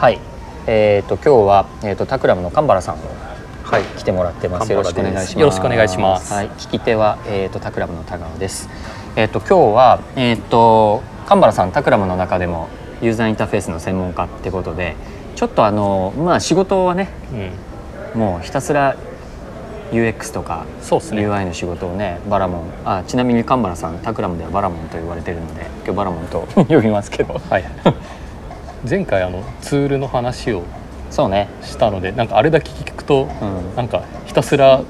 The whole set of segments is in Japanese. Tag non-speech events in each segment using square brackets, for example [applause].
はい。えー、と今日は、えー、とタクラムの神原さんをはい。来てもらってます。よろしくお願いします。よろしくお願いします。はい、聞き手はえっ、とタクラムの田川です。えっ、と今日はえっ、と神原さんタクラムの中でもユーザーインターフェースの専門家ってことで、ちょっとあのまあ仕事はね、うん、もうひたすら UX とかね。UI の仕事をねバラモンあちなみに神原さんタクラムではバラモンと言われてるので今日バラモンと [laughs] 呼びますけど。はい [laughs] 前回あのツールの話をそうね。したのでなんかあれだけ聞くと、ん。なんかひたすら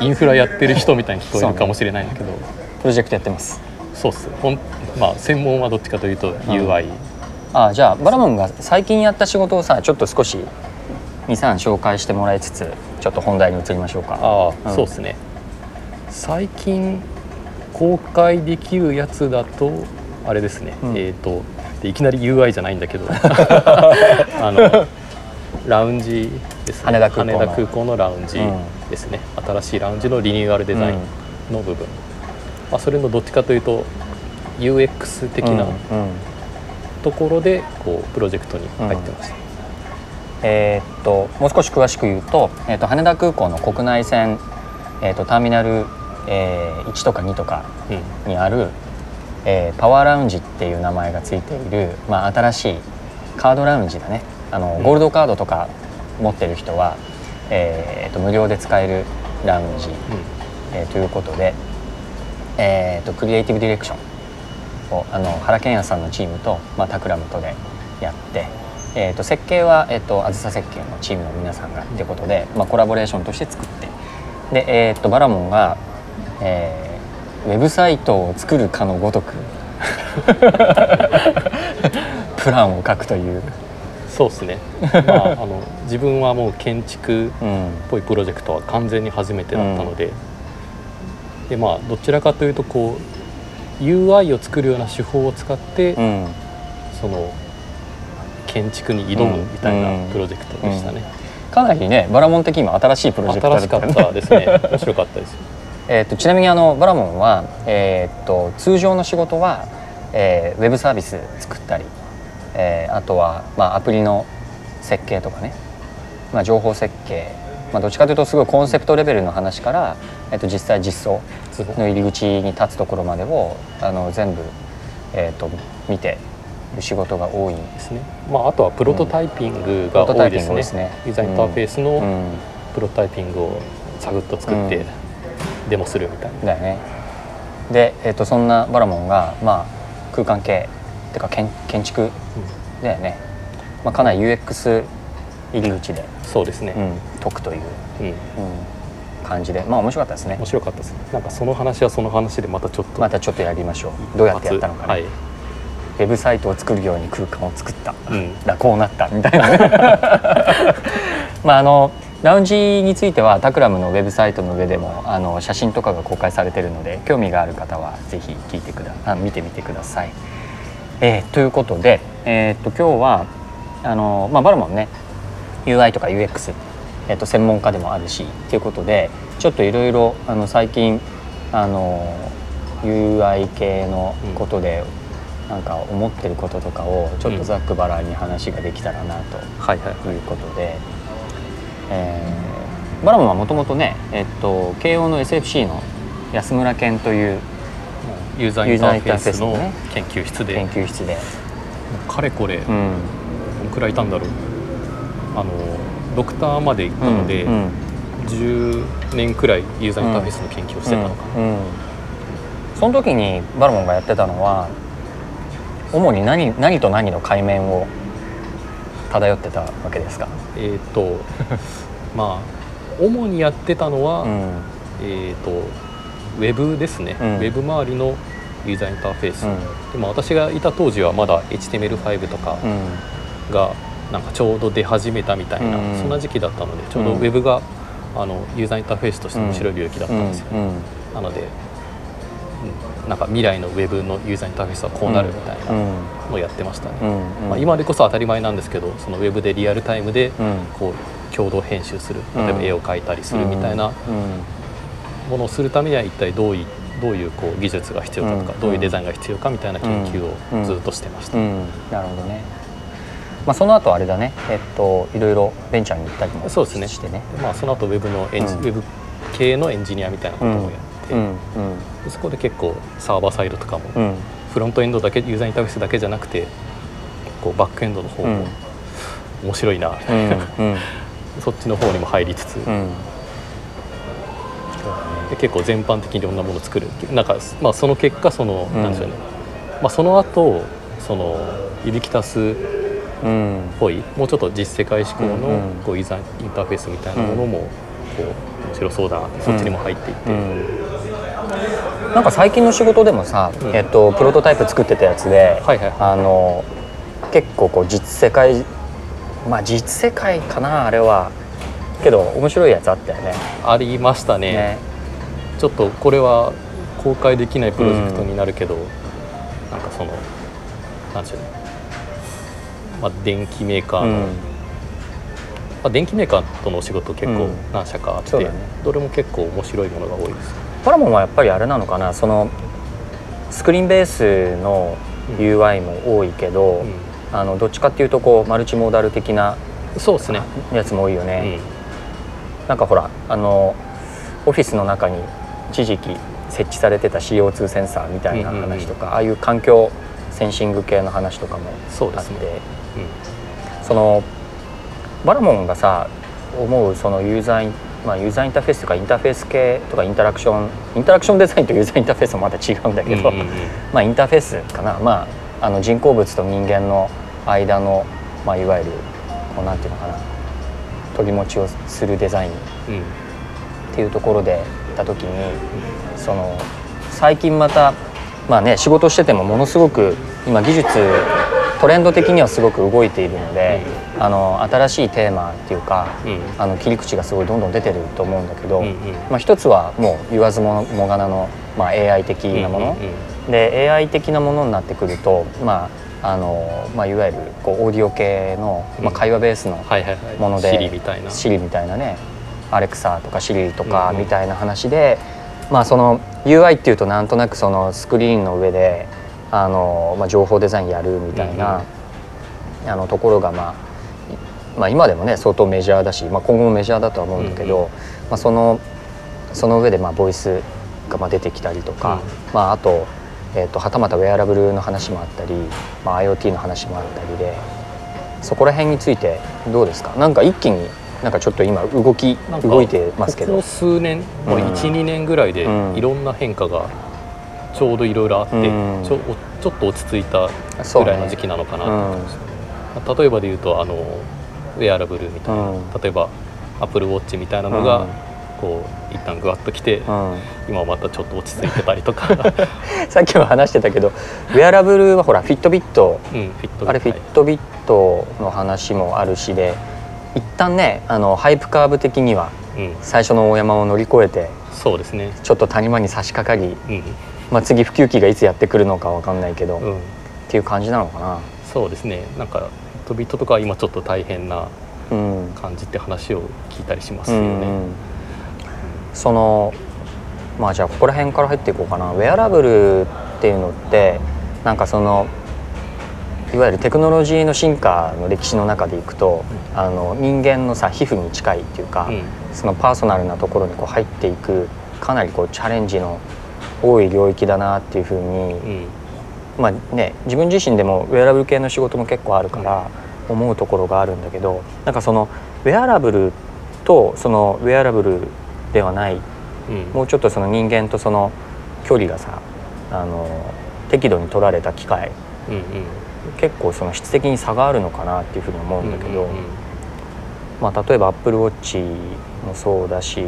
インフラやってる人みたいに聞こえるかもしれないんだけど。プロジェクトやってます。そうっす。ほんまあ専門はどっちかというと UI、あじゃあバラモンが最近やった仕事をさちょっと少し23紹介してもらいつつちょっと本題に移りましょうか。ああ、うん。そうですね。最近公開できるやつだとあれですね、うん。えっ、とでいきなり UI じゃないんだけど。[laughs] あのラウンジですね。羽田空港の。ラウンジですね、新しいラウンジのリニューアルデザインの部分、まあ、それのどっちかというと UX 的なうんうん。ところでこうプロジェクトに入ってました、えーっともう少し詳しく言うと,、えーっと羽田空港の国内線、えーっとターミナル、えー1とか2とかうん。にある、えーパワーラウンジっていう名前がついている、まあ、新しいカードラウンジだね。あのうん。ゴールドカードとか持ってる人は、えーっと無料で使えるラウンジ、えーということで、えー、とクリエイティブディレクションをあの原健也さんのチームと、まあ、タクラムとでやって、えー、と設計は、えー、とあずさ設計のチームの皆さんがってことで、まあ、コラボレーションとして作って。で、えー、とバラモンが、えーウェブサイトを作るかのごとく [laughs] プランを書くという、そうですね、まあ、あの自分はもう建築っうん。ぽいプロジェクトは完全に初めてだったので,、でまあどちらかというとこう UI を作るような手法を使って、うん、その建築に挑むみたいなプロジェクトでしたね、かなりねバラモン的にも新しいプロジェクトだ新しかったですね。面白かったです。よえー、とちなみにあのバラモンは、えー、と通常の仕事は、えーウェブサービス作ったり、えーあとは、まあ、アプリの設計とかね、まあ、情報設計、まあ、どっちかというとすごいコンセプトレベルの話から、えー、と実際実装の入り口に立つところまでをあの全部、えー、と見てる仕事が多いんでですね、まあ、あとはプロトタイピングが多いですね,、ングですね。ユーザーインターフェースのうん。プロトタイピングをサクッと作ってうんデモするみたいな、だよね。で、えー、とそんなバラモンが、まあ、空間系ってか建建築だよね、まあ、かなり UX 入り口で、そうですね、うん、解くという、うん。うん、感じで。まあ面白かったですね。面白かったですなんかその話はその話でまたちょっと。またちょっとやりましょう。どうやってやったのかね、はい、ウェブサイトを作るように空間を作った、うん。だこうなったみたいなね。[laughs] まああのラウンジについてはタクラムのウェブサイトの上でもあの写真とかが公開されているので興味がある方はぜひ聞いてくだあ見てみてください。えーということで、えー、と今日はあの、まあ、バルモンね UI とか UX、えー、と専門家でもあるしということでちょっといろいろあの最近あの UI 系のことで、なんか思ってることとかをちょっとざっくばらんに話ができたらなとはいはい。いうことで、えーバラモンはもともとね、えっと、慶応の SFC の安村健というユーザーインターフェースの研究室で、研究室で、かれこれどうん。んくらいいたんだろう。あのドクターまで行ったので、うんうん。10年くらいユーザーインターフェースの研究をしてたのかな、うんうん。その時にバルモンがやってたのは主に何何と何の海面を漂ってたわけですか、えっ、と [laughs] まあ主にやってたのは、うん。えっ、とウェブですね、うん。ウェブ周りのユーザーインターフェース、うん。でも私がいた当時はまだ HTML5 とかうん。がなんかちょうど出始めたみたいな、うん。そんな時期だったのでちょうどウェブが、あのユーザーインターフェースとして面白い領域だったんですよ、なので、うんなんか未来のウェブのユーザーインターフェースはこうなるみたいなうん。のをやってましたね、うん。まあ、今でこそ当たり前なんですけどそのウェブでリアルタイムでうんこう共同編集する。うん。例えば絵を描いたりするみたいなうん。ものをするためには一体どういどういうこう技術が必要かとか、うん。どういうデザインが必要かみたいな研究をずっとしてました、うんなるほどね。まあ、その後あれだね、えっと、いろいろベンチャーに行ったりもそうですね。してね。まあ、その後ウェブのエンジ、うん。ウェブ系のエンジニアみたいなこともやって、うんでそこで結構サーバーサイドとかも、うん。うんフロントエンドだけユーザーインターフェースだけじゃなくてこうバックエンドの方も面白いな、うんうん。[laughs] そっちの方にも入りつつ、うん。で結構全般的にいろんなものを作る。っていうなんか、まあ、その結果その、うん。なんでしょうね、まあ、その後そのユビキタスっうん。ぽいもうちょっと実世界志向のこうユーザーインターフェースみたいなものもこう面白そうだなってそっちにも入っていって、うんなんか最近の仕事でもさ、うん。えっと、プロトタイプ作ってたやつで、はいはい。あの結構こう実世界まあ実世界かなあれは。けど面白いやつあったよね。ありましたね。ね。ちょっとこれは公開できないプロジェクトになるけど、なんかそのなんでしょうね、まあ、電機メーカーの、うん。まあ、電機メーカーとのお仕事結構うん。何社かあって、そうだね。どれも結構面白いものが多いですパラモンはやっぱりあれなのかなそのスクリーンベースの UI も多いけど、あのどっちかっていうとこうマルチモーダル的なうんそうですね、やつも多いようね、ん。なんかほらあのオフィスの中に一時期設置されてた CO2 センサーみたいな話とか、ああいう環境センシング系の話とかもあってそうですね、そのバラモンがさ思うそのユーザーまあ、ユーザーインターフェースとかインターフェース系とかインタラクションインタラクションデザインとユーザーインターフェースもまた違うんだけど、うんうんうん。[laughs] まあ、インターフェースかな、まあ、あの人工物と人間の間の、まあ、いわゆるこうなんていうのかな。取り持ちをするデザイン。っうん。ていうところでいった時にその最近またまあね仕事しててもものすごく今技術トレンド的にはすごく動いているので、あの新しいテーマっていうかうん。あの切り口がすごいどんどん出てると思うんだけど、うんうん。まあ、一つはもう言わずももがなの、まあ、AI 的なもの、うんうんうん。で AI 的なものになってくると、まああのまあ、いわゆるこうオーディオ系の、まあ、会話ベースのはいはいはい。もので、シリみたいな。シリみたいなね。アレクサとかシリとかうんうん。みたいな話で、まあ、その UI っていうとなんとなくそのスクリーンの上であの、まあ、情報デザインやるみたいな、あのところが、まあいまあ、今でもね相当メジャーだし、まあ、今後もメジャーだとは思うんだけど、まあ、そのその上でまあボイスがまあ出てきたりとか、うん。まあ、あと,、えー、とはたまたウェアラブルの話もあったり、まあ、IoT の話もあったりでそこら辺についてどうですか？なんか一気になんかちょっと今動き動いてますけど。ここ。数年もううん。12、年ぐらいでうん。いろんな変化がちょうどいろいろあって、うん。ちょちょっと落ち着いたぐらいの時期なのかなとうん思います、まあ例えばで言うとあのウェアラブルみたいな、うん。例えばアップルウォッチみたいなのが、うん。こう一旦グワッときて、うん。今またちょっと落ち着いてたりとか、[laughs] さっきも話してたけどウェアラブルはほらフィットビット。うん、フィットあれフィットビットの話もあるしで一旦ねあのハイプカーブ的にはうん、最初の大山を乗り越えてそうですね、ちょっと谷間に差し掛かり、うんまあ、次普及期がいつやってくるのかわかんないけど、っうん、ていう感じなのかな。そうですね。なんかフィットビットとかは今ちょっと大変なうん。感じって話を聞いたりしますうよね。んそのまあじゃあここら辺から入っていこうかな。ウェアラブルっていうのってなんかそのいわゆるテクノロジーの進化の歴史の中でいくと、あの人間のさ皮膚に近いっていうか、うん。そのパーソナルなところにこう入っていくかなりこうチャレンジの多い領域だなっていうふうに、うん。まあね自分自身でもウェアラブル系の仕事も結構あるから思うところがあるんだけどなんかそのウェアラブルとそのウェアラブルではないうん。もうちょっとその人間とその距離がさあの適度に取られた機械うんうん。結構その質的に差があるのかなっていうふうに思うんだけど、うんうん。まあ、例えばアップルウォッチもそうだし、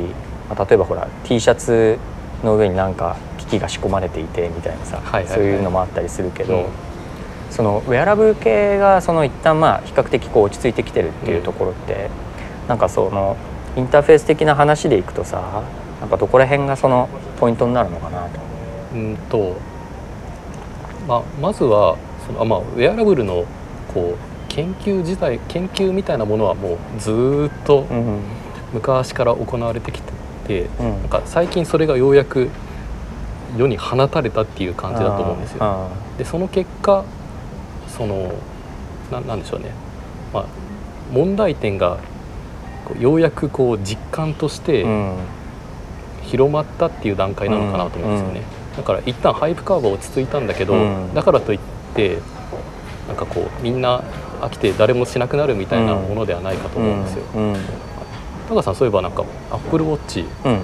まあ、例えばほら T シャツの上になんか機器が仕込まれていてみたいなさ、はいはいはい。そういうのもあったりするけど、うん。そのウェアラブル系がその一旦まあ比較的こう落ち着いてきてるっていうところって、なんかそのインターフェース的な話でいくとさなんかどこら辺がそのポイントになるのかなと。うんと、まあ、まずはそのあ、まあ、ウェアラブルのこう研究自体研究みたいなものはもうずーっとうん。昔から行われてきてて、うん。なんか最近それがようやく世に放たれたっていう感じだと思うんですよ。でその結果そのななんでしょうねまあ、問題点がうようやくこう実感として広まったっていう段階なのかなと思うんですよね、だから一旦ハイプカーブは落ち着いたんだけど、だからといってなんかこうみんな飽きて誰もしなくなるみたいなものではないかと思うんですよ、うん高さんそういえばなんかアップルウォッチうん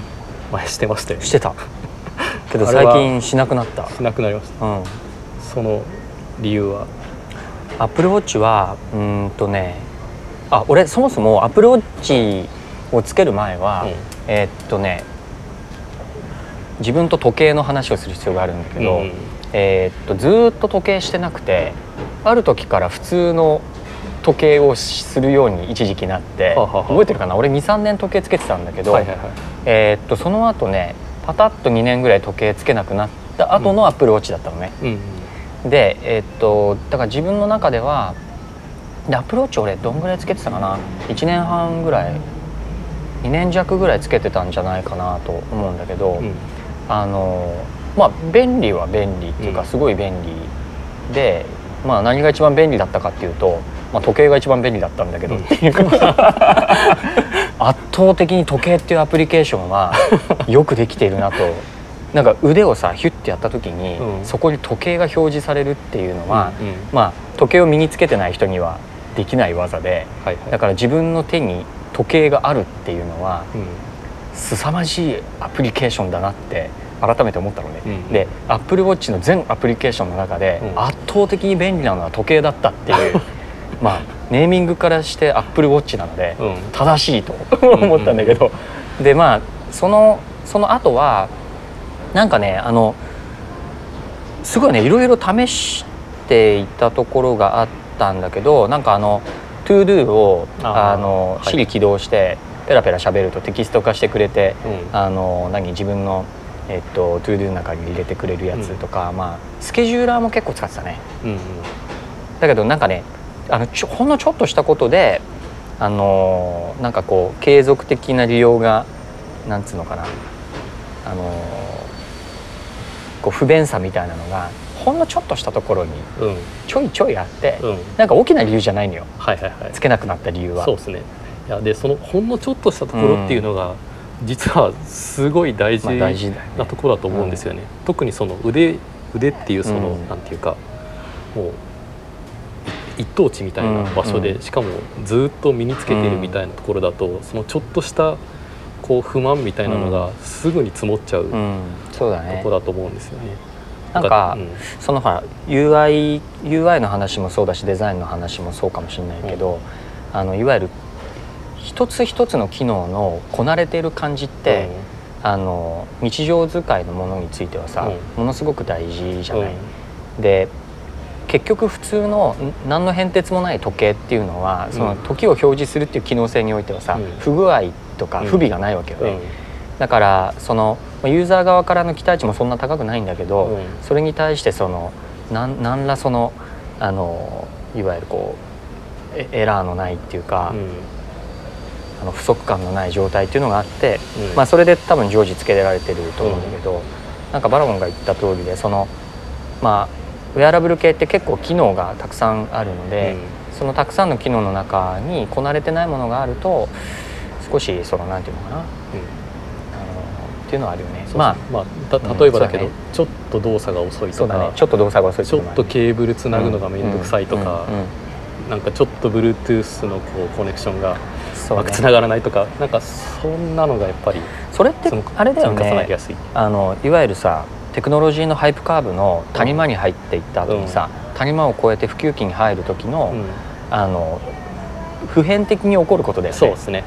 前してましたよねしてたけど最近しなくなった。しなくなりました。うん。その理由は？アップルウォッチはうーんとねあ俺そもそもアップルウォッチをつける前は、うん。えーっとね自分と時計の話をする必要があるんだけど、うんえーっとずーっと時計してなくてある時から普通の時計をするように一時期なって、はあはあは。あ覚えてるかな？俺23年時計つけてたんだけど、はいはいはい。えーっとその後ねパタッと2年ぐらい時計つけなくなった後のアップルウォッチだったのね。うんでえーっとだから自分の中ではでアップルウォッチ俺どんぐらいつけてたかな？1年半ぐらい2年弱ぐらいつけてたんじゃないかなと思うんだけど、うん。あのまあ便利は便利っていうかうん。すごい便利で、まあ何が一番便利だったかっていうと、まあ、時計が一番便利だったんだけどっていう。か、[laughs] 圧倒的に時計っていうアプリケーションは [laughs] よくできているなと。なんか腕をさヒュッてやった時に、うん。そこに時計が表示されるっていうのは、うんうん。まあ時計を身につけてない人にはできない技ではいはい。だから自分の手に時計があるっていうのはうん。凄まじいアプリケーションだなって改めて思ったのね、うんで AppleWatch の全アプリケーションの中でうん。圧倒的に便利なのは時計だったっていう。[laughs] まあネーミングからして AppleWatch なのでうん。正しいと思ったんだけど。でまあそのその後はなんかねあのすごいねいろいろ試していたところがあったんだけどなんかあの ToDo をあーあのはい。Siri 起動してペラペラ喋るとテキスト化してくれてうん。あの何自分の、えっと、ToDo の中に入れてくれるやつとか、まあスケジューラーも結構使ってたね。うんうん。だけどなんかねあのちょほんのちょっとしたことであのなんかこう継続的な利用がなんつうのかな。あのこう不便さみたいなのがほんのちょっとしたところにうん。ちょいちょいあって、うん。なんか大きな理由じゃないのよ。はいはいはい。つけなくなった理由は。そうですね。いやでそのほんのちょっとしたところっていうのが、実はすごい大事なところだと思うんですよね、特にその腕腕っていうその、うん。なんていうかもうい一等地みたいな場所で、うんしかもずっと身につけているみたいなところだと、そのちょっとしたこう不満みたいなのがすぐに積もっちゃうとうん。そうだね。ころだと思うんですよね。なんかうん。そのほら UI, UI の話もそうだしデザインの話もそうかもしれないけど、あのいわゆる一つ一つの機能のこなれている感じって、あの日常使いのものについてはさ、うものすごく大事じゃうん。ない。で結局普通のん何の変哲もない時計っていうのはそのうん時を表示するっていう機能性においてはさ、うん。不具合とかうん。不備がないわけよね。うん。だからそのまあユーザー側からの期待値もそんな高くないんだけど、うん。それに対してそのなんなんらそのあのいわゆるこうエエラーのないっていうか、うん。あの不足感のない状態っていうのがあって、うん。まあ、それで多分常時つけられてると思うんだけど、なんかバロンが言った通りでそのまあウェアラブル系って結構機能がたくさんあるので、そのたくさんの機能の中にこなれてないものがあると少しそのなんていうのかな。あのっていうのはあるよね。まあ、まあ、た例えばだけど、うんちょっと動作が遅いとか。ね。ちょっと動作が遅いちょっとケーブルつなぐのが面倒くさいとか、うん。うん。うん。なんかちょっと Bluetooth のこうコネクションがうまくつながらないとか、なんかそんなのがやっぱりそれってあれだよね。あのいわゆるさテクノロジーのハイプカーブの谷間に入っていった後にさ、谷間を越えて普及期に入る時の,、うん。あの普遍的に起こることだよね。そうですね。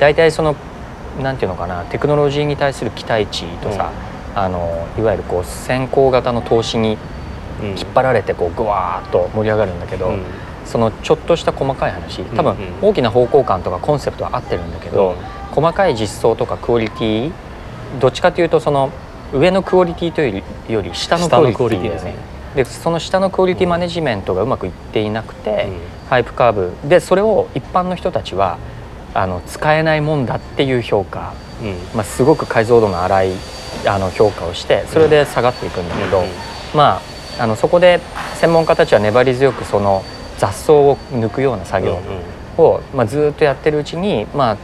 大体そのなんていうのかなテクノロジーに対する期待値とさ、あのいわゆるこう先行型の投資にうん。引っ張られてこうグワーッと盛り上がるんだけど、うん。そのちょっとした細かい話多分うん。うん大きな方向感とかコンセプトは合ってるんだけど、細かい実装とかクオリティどっちかというとその上のクオリティというより下のクオリティですね。でその下のクオリティマネジメントがうまくいっていなくて、うん。ハイプカーブ。でそれを一般の人たちはあの使えないもんだっていう評価、うん。まあ、すごく解像度の荒いあの評価をしてそれで下がっていくんだけど、うんまああのそこで専門家たちは粘り強くその雑草を抜くような作業を、まあ、ずっとやってるうちに、まあ、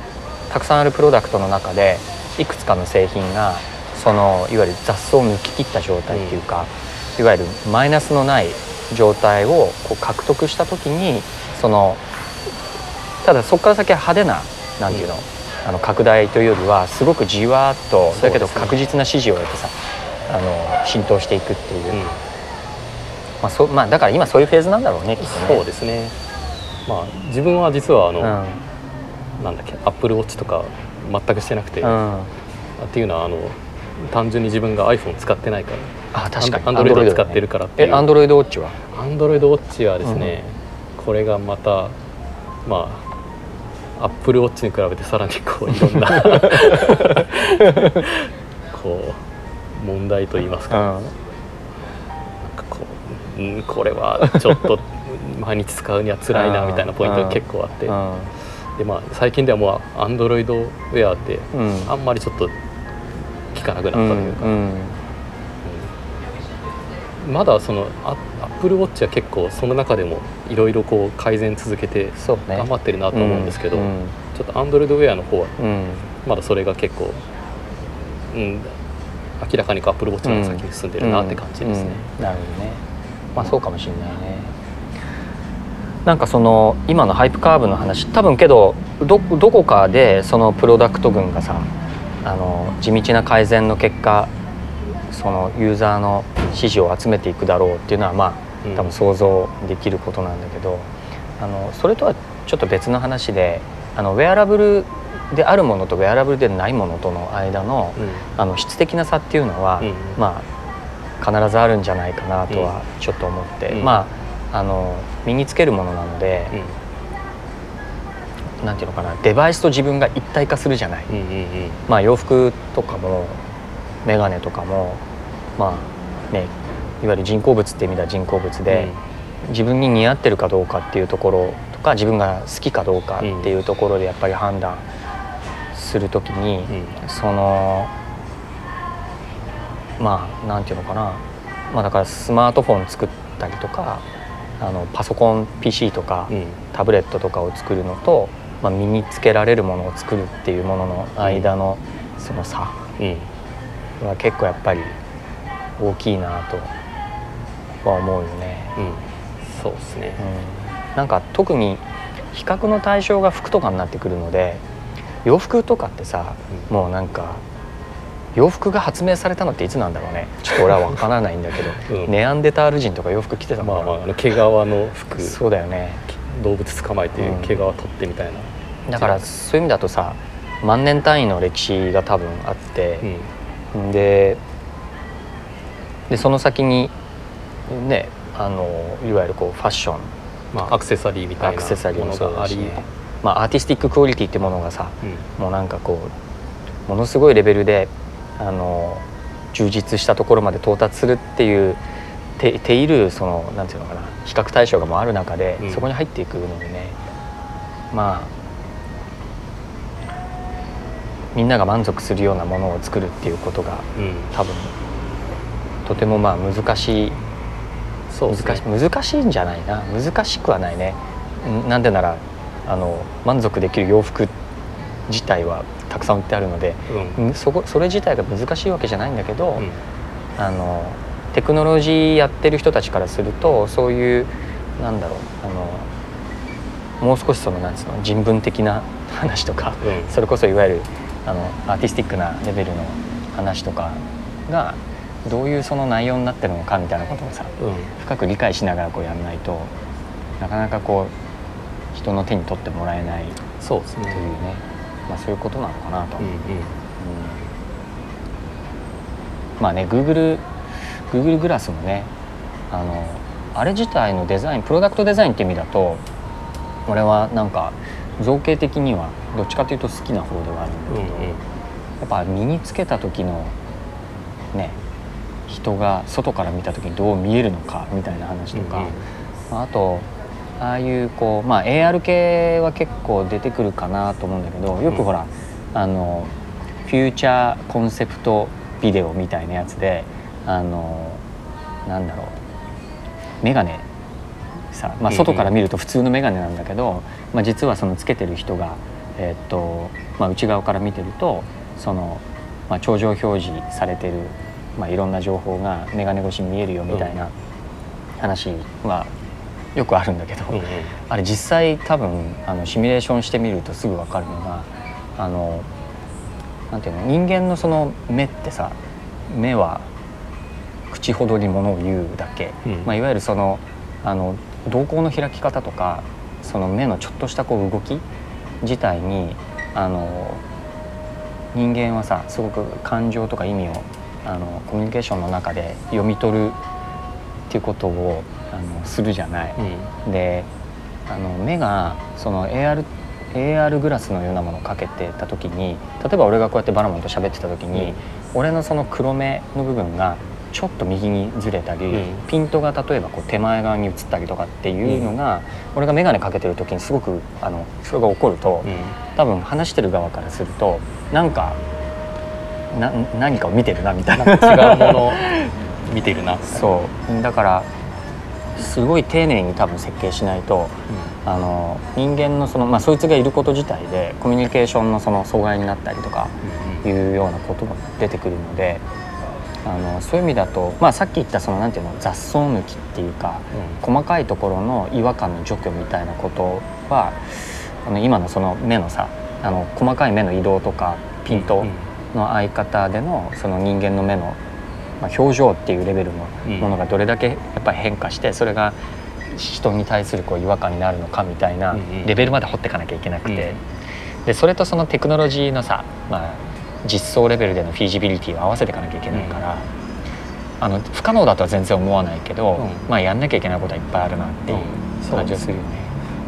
たくさんあるプロダクトの中でいくつかの製品がそのいわゆる雑草を抜き切った状態っていうか、いわゆるマイナスのない状態をこう獲得した時にそのただそこから先は派手ななんていうの,、あの拡大というよりはすごくじわっとだけど確実な支持を得てさあの浸透していくっていう、まあそまあ、だから今そういうフェーズなんだろうねきっとね。そうですね。まあ、自分は実はあの、うん、なんだっけアップルウォッチとか全くしてなくて、うん、っていうのはあの単純に自分が iPhone 使ってないから。あ確かに。アンドロイド使ってるからってえアンドロイドウォッチは？アンドロイドウォッチはですね、うん、これがまたまあアップルウォッチに比べてさらにこう [laughs] いろんなこう問題といいますか、うん、なんかこう、うん、これはちょっと [laughs] 毎日使うには辛いなみたいなポイントが結構あって、でまあ、最近ではもうアンドロイドウェアってあんまりちょっと効かなくなったというか、うんうん、まだそのアップルウォッチは結構その中でもいろいろこう改善続けて頑張ってるなと思うんですけど、ね、ちょっとアンドロイドウェアの方はまだそれが結構、うん、明らかにアップルウォッチの先に進んでるなって感じですね。なるほどね。まあそうかもしれないね。なんかその今のハイプカーブの話多分けどどどこかでそのプロダクト群がさあの地道な改善の結果そのユーザーの支持を集めていくだろうっていうのはまあ多分想像できることなんだけど、あのそれとはちょっと別の話であのウェアラブルであるものとウェアラブルでないものとの間のうん、あの質的な差っていうのは、うん、まあ必ずあるんじゃないかなとはちょっと思って、うん、まああの身につけるものなので、なんていうのかなデバイスと自分が一体化するじゃない、うんうんうん、まあ洋服とかも眼鏡とかもまあねいわゆる人工物って意味では人工物で、うん、自分に似合ってるかどうかっていうところとか自分が好きかどうかっていうところでやっぱり判断するときに、うん、そのまあなんていうのかな。まあだからスマートフォン作ったりとかあのパソコン PC とか、タブレットとかを作るのとまあ、身につけられるものを作るっていうものの間のその差。は結構やっぱり大きいなとは思うよね。うん、そうですね、うん、なんか特に比較の対象が服とかになってくるので洋服とかってさ、うん、もうなんか洋服が発明されたのっていつなんだろうね。ちょっと俺は分からないんだけど、[laughs] うん、ネアンデタール人とか洋服着てたもんまあまあ毛皮の服。そうだよね。動物捕まえて毛皮取ってみたいな、うん、だからそういう意味だとさ万年単位の歴史が多分あって、うん、ででその先にねあのいわゆるこうファッション、まあ、アクセサリーみたいなものがあり、まあ、アーティスティッククオリティってものがさ、うん、もうなんかこうものすごいレベルであの充実したところまで到達するっていうてているそのなんていうのかな比較対象がもある中で、うん、そこに入っていくのでね。まあみんなが満足するようなものを作るっていうことが、うん、多分とてもまあ難しいそう、ね、難し難しいんじゃないな。難しくはないね。なんでならあの満足できる洋服自体はたくさん売ってあるので、うん、そこそれ自体が難しいわけじゃないんだけど、うん、あのテクノロジーやってる人たちからするとそういうなんだろうあのもう少しそのなんつうの人文的な話とか、うん、それこそいわゆるあのアーティスティックなレベルの話とかがどういうその内容になってるのかみたいなことをさ、うん、深く理解しながらこうやんないとなかなかこう人の手に取ってもらえないそうですね。というね、まあ、そういうことなのかなと。うんうん。うん、まあね Google Google グラスもねあのあれ自体のデザインプロダクトデザインって意味だと俺はなんか造形的にはどっちかというと好きな方ではあるんだけど、うんうん、やっぱ身につけた時のね人が外から見た時にどう見えるのかみたいな話とか、うんうん、あとああいうこうまあ AR 系は結構出てくるかなと思うんだけどよくほら、うん、あのフューチャーコンセプトビデオみたいなやつであのなんだろう眼鏡さ、まあ、外から見ると普通の眼鏡なんだけど、まあ、実はそのつけてる人が、えーっとまあ、内側から見てるとその、まあ、頂上表示されてる、まあ、いろんな情報が眼鏡越しに見えるよみたいな話はよくあるんだけど、うんうん。あれ実際多分あのシミュレーションしてみるとすぐ分かるのがあのなんていうの人間のその目ってさ目は口ほどにものを言うだけ、うん。まあ、いわゆるそのあの瞳孔の開き方とかその目のちょっとしたこう動き自体にあの人間はさすごく感情とか意味をあのコミュニケーションの中で読み取るっていうことをあのするじゃない。うんであの目がその AR, AR グラスのようなものをかけてた時に例えば俺がこうやってバラモンと喋ってた時に、俺のその黒目の部分がちょっと右にずれたり、うん。ピントが例えばこう手前側に移ったりとかっていうのが、俺が眼鏡かけてる時にすごくあのそれが起こると、うん。多分話してる側からするとなんかな何かを見てるなみたいな。違うもの [laughs] 見てるな。そう。だからすごい丁寧に多分設計しないとあの人間のその、まあ、そいつがいること自体でコミュニケーションのその阻害になったりとかうんいうようなことが出てくるのであのそういう意味だと、まあ、さっき言ったそのなんていうの雑草抜きっていうか細かいところの違和感の除去みたいなことはあの今のその目のさあの細かい目の移動とかピントの合い方でのその人間の目の、まあ、表情っていうレベルのものがどれだけやっぱり変化してそれが人に対するこう違和感になるのかみたいなうんうん。レベルまで掘っていかなきゃいけなくて、うん。でそれとそのテクノロジーのさ、まあ、実装レベルでのフィジビリティを合わせていかなきゃいけないから、あの不可能だとは全然思わないけど、うん。まあやんなきゃいけないことはいっぱいあるなっていううん。感じがするよね。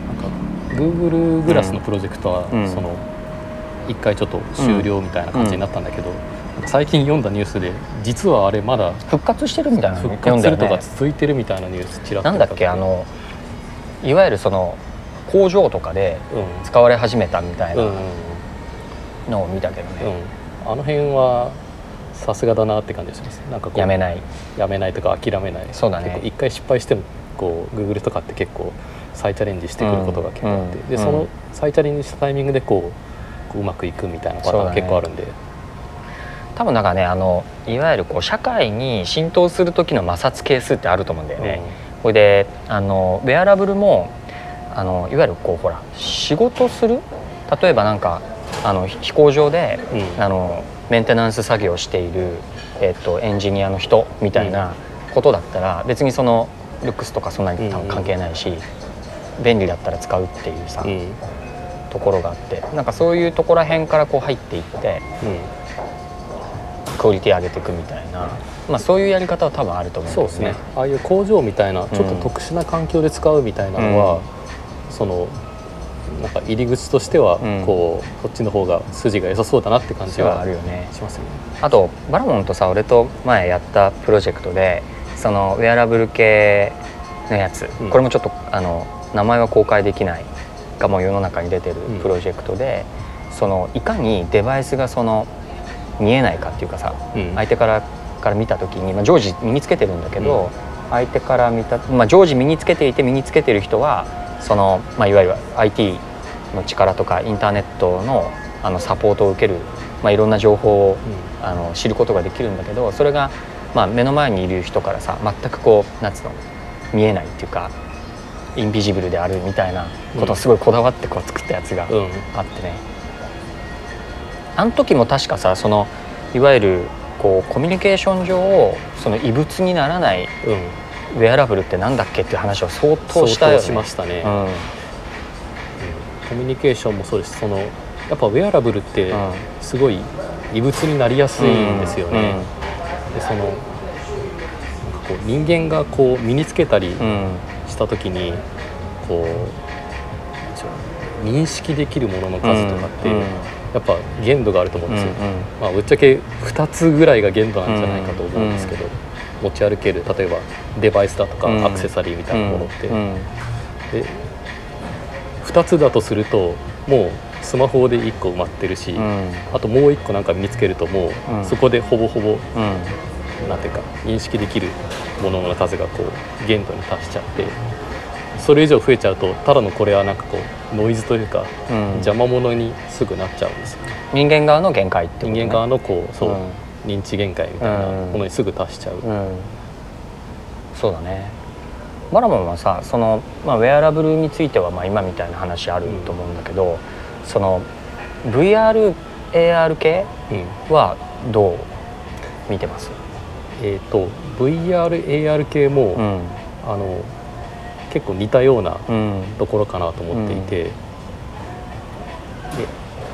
なんか Google グラスのプロジェクトは、うん。その一回ちょっと終了みたいな感じになったんだけど、最近読んだニュースで実はあれまだ復活してるみたいなの復活するとか続いてるみたいなニュースちらっとなんだっけあのいわゆるその工場とかでうん。使われ始めたみたいうんうんなのを見たけどね、うんあの辺はさすがだなって感じがします。なんかこうやめない。やめないとか諦めない。そうだね。一回失敗してもこう Google とかって結構再チャレンジしてくることが結構あって、うん。うんでその再チャレンジしたタイミングでこうこううまくいくみたいなパターンが結構あるんで。多分なんかねあのいわゆるこう社会に浸透する時の摩擦係数ってあると思うんだよね。これであのウェアラブルもあのいわゆるこうほら仕事する？例えばなんかあの飛行場で、うん。あのメンテナンス作業をしている、えっとエンジニアの人みたいなことだったら、別にそのルックスとかそんなに多分関係ないし、便利だったら使うっていうさ、ところがあってなんかそういうところら辺からこう入っていってクオリティ上げていくみたいな、まあ、そういうやり方は多分あると思うんそうですね。ああいう工場みたいなちょっと特殊な環境で使うみたいなのは、うん。そのなんか入り口としてはうん。こう、こっちの方が筋が良さそうだなって感じはあはるよね。しますね。あとバラモンとさ俺と前やったプロジェクトでそのウェアラブル系のやつ、うん。これもちょっとあの名前は公開できないがもう世の中に出てるうん。プロジェクトで、そのいかにデバイスがその見えないかっていうかさうん。相手からから見た時に、まあ、常時身につけてるんだけど、相手から見た、まあ、常時身につけていて身につけてる人はその、まあ、いわゆる IT の力とかインターネットのあのサポートを受ける、まあ、いろんな情報をあの知ることができるんだけどそれが、まあ、目の前にいる人からさ全くこうなんつうの見えないっていうかインビジブルであるみたいなことをすごいこだわってこう作ったやつがうん。うんあってね、あの時も確かさそのいわゆるこうコミュニケーション上その異物にならないうん。ウェアラブルってなんだっけっていう話を相当したよね。しましたね、うんコミュニケーションもそうです。そのやっぱウェアラブルってうん。すごい異物になりやすいんですよね、でそのこう人間がこう身につけたりした時にこう認識できるものの数とかってうん。やっぱ限度があると思うんですよ、まあ、ぶっちゃけ2つぐらいが限度なんじゃないかと思うんですけど、持ち歩ける例えばデバイスだとかうん。アクセサリーみたいなものって、うん。で2つだとするともうスマホで1個埋まってるし、うん。あともう1個なんか身につけるともう、うん。そこでほぼほぼうん。なんていうか認識できるものの数がこう限度に達しちゃってそれ以上増えちゃうとただのこれはなんかこうノイズというかうん。邪魔者にすぐなっちゃうんですよ。ね、人間側の限界ってこと、ね、人間側のこうそう、うん認知限界みたいなものにすぐ達しちゃう、うん、そうだねバラモンはさその、まあ、ウェアラブルについてはまあ今みたいな話あると思うんだけど、その VRAR 系うんはどう見てます、えっ、と VRAR 系も、うん。あの結構似たようなうん。ところかなと思っていて、で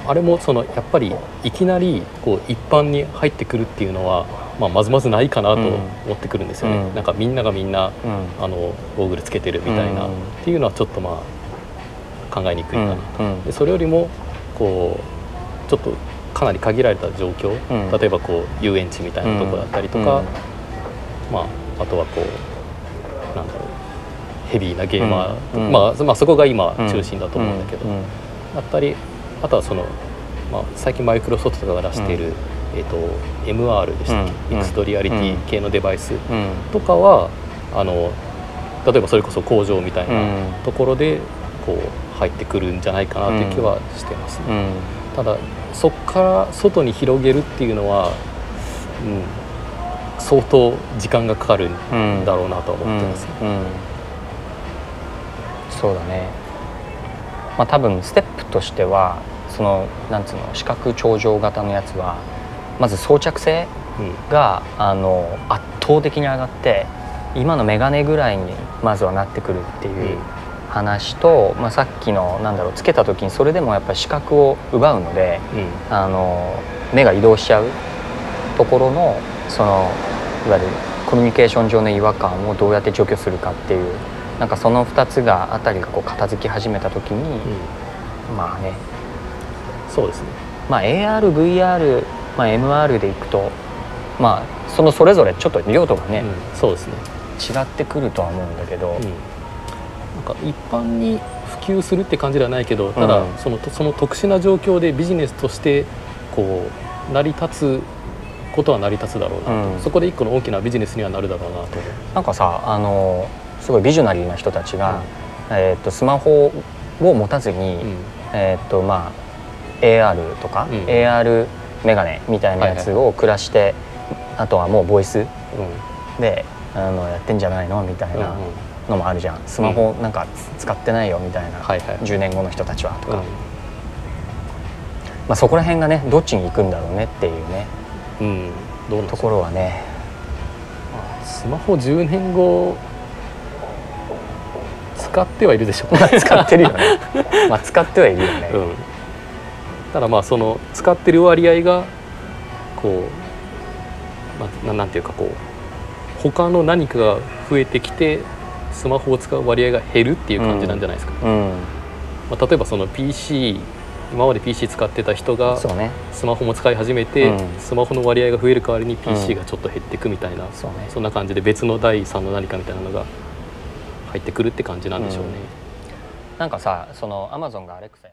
あれもそのやっぱりいきなりこう一般に入ってくるっていうのは、まあ、まずまずないかなと思ってくるんですよね、うん。なんかみんながみんなうん。あのゴーグルつけてるみたいな、うん。っていうのはちょっとまあ考えにくいかなと、うん。でそれよりもこうちょっとかなり限られた状況、うん。例えばこう遊園地みたいなとこだったりとか、まあ、あとはこうなんだろうヘビーなゲーマーまあ、まあそこが今中心だと思うんだけど、うん。だったりあとはその、まあ、最近マイクロソフトが出している、えー、と MR でしたっけ、うんミクストリアリティ系のデバイスうん。とかはあの例えばそれこそ工場みたいなうん。ところでこう入ってくるんじゃないかなという気はしてますね。うん。ただそこから外に広げるっていうのは、うん、相当時間がかかるんだろうなとは思ってますね。うん。うん。そうだね。まあ多分ステップとしてはそのなんつうの視覚頂上型のやつはまず装着性うん。があの圧倒的に上がって今のメガネぐらいにまずはなってくるっていう話と、まあ、さっきのなんだろうつけた時にそれでもやっぱり視覚を奪うのでうん。あの目が移動しちゃうところのそのいわゆるコミュニケーション上の違和感をどうやって除去するかっていうなんかその2つがあたりがこう片付き始めた時に、うん。まあね、そうですね。まあ、ARVR、まあ、MR でいくとまあそのそれぞれちょっと用途がね、うんそうですね。違ってくるとは思うんだけど、うん、なんか一般に普及するって感じではないけどただ、うんそのその特殊な状況でビジネスとしてこう成り立つことは成り立つだろうなと、うん。そこで一個の大きなビジネスにはなるだろうなと。なんかさあのすごいビジョナリーな人たちが、えー、とスマホを持たずに、うん。えっ、とまあ AR とか、うん。AR メガネみたいなやつを暮らして、あとはもうボイスうん。であのやってんじゃないのみたいなのもあるじゃん。スマホなんか使ってないよみたいな、はいはい。10年後の人たちはとか、うまあ、そこら辺がねどっちに行くんだろうねっていうね。ん。うん、どうところはね。スマホ10年後使ってはいるでしょう、[laughs] 使ってるよね。まあ使ってはいるよね、うん、ただまあその使ってる割合がこう、まあ、ななんていうかこう他の何かが増えてきてスマホを使う割合が減るっていう感じなんじゃないですか、うん。まあ、例えばその PC 今まで PC 使ってた人がそうね。スマホも使い始めて、うん。スマホの割合が増える代わりにうん。PC がちょっと減っていくみたいな、そうね。そんな感じで別の第三の何かみたいなのが入ってくるって感じなんでしょうね。なんかさそのアマゾンがアレクサ